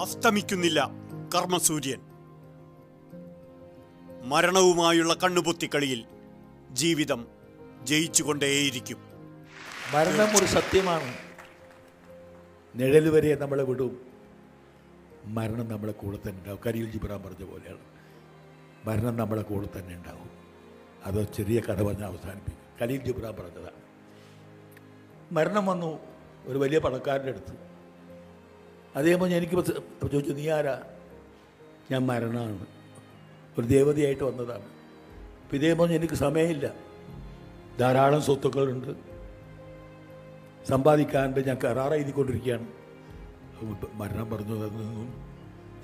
അസ്തമിക്കുന്നില്ല കർമ്മസൂര്യൻ. മരണവുമായുള്ള കണ്ണുപൊത്തിക്കളിയിൽ ജീവിതം ജയിച്ചുകൊണ്ടേയിരിക്കും. മരണം ഒരു സത്യമാണ്. നിഴൽ വരെ നമ്മളെ വിടും. മരണം നമ്മളെ കൂടെ തന്നെ ഉണ്ടാവും. കരിയിൽ ജിബ്രാൻ പറഞ്ഞ പോലെയാണ്. മരണം നമ്മളെ കൂടെ തന്നെ ഉണ്ടാവും. അത് ചെറിയ കഥ പറഞ്ഞ് അവസാനിപ്പിക്കും. ഖലീൽ ജിബ്രാൻ പറഞ്ഞതാണ്. മരണം വന്നു ഒരു വലിയ പണക്കാരന്റെ അടുത്ത്. അദ്ദേഹം പറഞ്ഞു എനിക്ക് ചോദിച്ചു നീ ആരാ? ഞാൻ മരണമാണ് ഒരു ദേവതയായിട്ട് വന്നതാണ്. അപ്പം ഇദ്ദേഹം പറഞ്ഞു എനിക്ക് സമയമില്ല. ധാരാളം സ്വത്തുക്കളുണ്ട്. സമ്പാദിക്കാണ്ട് ഞാൻ കരാർ എഴുതിക്കൊണ്ടിരിക്കുകയാണ്. മരണം പറഞ്ഞു അതൊന്നും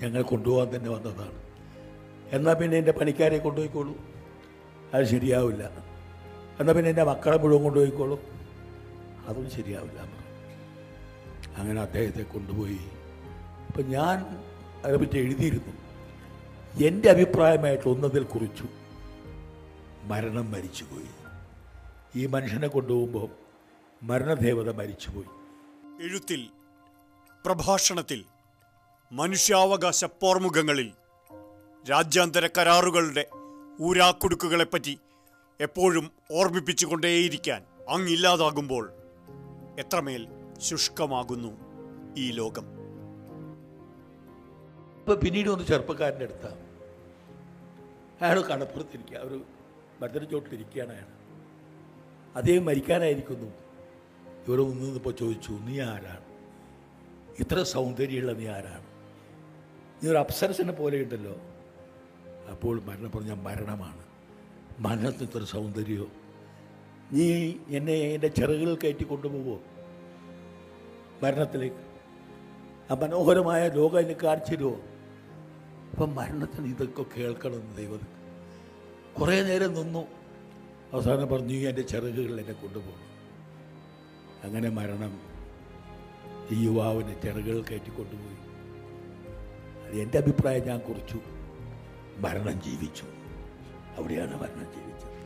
ഞങ്ങൾ കൊണ്ടുപോകാൻ തന്നെ വന്നതാണ്. എന്നാൽ പിന്നെ എന്റെ പണിക്കാരെ കൊണ്ടുപോയിക്കോളൂ. അത് ശരിയാവില്ല. എന്നാൽ പിന്നെ എന്റെ മക്കളെ മുഴുവൻ കൊണ്ടുപോയിക്കോളൂ. അതും ശരിയാവില്ല. അങ്ങനെ അദ്ദേഹത്തെ കൊണ്ടുപോയി. അപ്പം ഞാൻ അതിനെപ്പറ്റി എഴുതിയിരുന്നു. എന്റെ അഭിപ്രായമായിട്ട് ഒന്നതിൽ കുറിച്ചു. മരണം മരിച്ചുപോയി. ഈ മനുഷ്യനെ കൊണ്ടുപോകുമ്പോൾ മരണദേവത മരിച്ചുപോയി. എഴുത്തിൽ പ്രഭാഷണത്തിൽ മനുഷ്യാവകാശ പോർമുഖങ്ങളിൽ രാജ്യാന്തര കരാറുകളുടെ ഊരാക്കുടുക്കുകളെപ്പറ്റി എപ്പോഴും ഓർമ്മിപ്പിച്ചുകൊണ്ടേയിരിക്കാൻ അങ്ങില്ലാതാകുമ്പോൾ എത്രമേൽ ശുഷ്കമാകുന്നു ഈ ലോകം. ഇപ്പോൾ പിന്നീട് ഒന്ന് ചെറുപ്പക്കാരന്റെ അടുത്താണ് അയാൾ കടപ്പുറത്തിരിക്കുക ഒരു മരത്തിന്റെ ചോട്ടിലിരിക്കുകയാണ് അയാൾ അദ്ദേഹം മരിക്കാനായിരിക്കുന്നു. ഇവർ നിന്നിപ്പോൾ ചോദിച്ചു നീ ആരാണ്? ഇത്ര സൗന്ദര്യമുള്ള നീ ആരാണ്? നീ ഒരു അപ്സരസിനെ പോലെ ഉണ്ടല്ലോ. അപ്പോൾ മരണം പറഞ്ഞ മരണമാണ്. മരണത്തിന് ഇത്ര സൗന്ദര്യമോ? നീ എന്നെ എന്റെ ചിറകുകൾ കയറ്റി കൊണ്ടുപോകുമോ മരണത്തിലേക്ക്? ആ മനോഹരമായ ലോകം എന്നെ കാണിച്ചു തരുമോ അപ്പം മരണത്തിന് ഇതൊക്കെ കേൾക്കണമെന്ന് ദൈവം. കുറേ നേരം നിന്നു. അവസാനം പറഞ്ഞു "നീ എന്റെ ചിറകുകൾ എന്നെ കൊണ്ടുപോകണം അങ്ങനെ മരണം ഈ യുവാവിനെ ചിറകുകൾ കയറ്റി കൊണ്ടുപോയി. അത് എന്റെ അഭിപ്രായം ഞാൻ കുറിച്ചു. മരണം ജീവിച്ചു. അവിടെയാണ് മരണം ജീവിച്ചത്.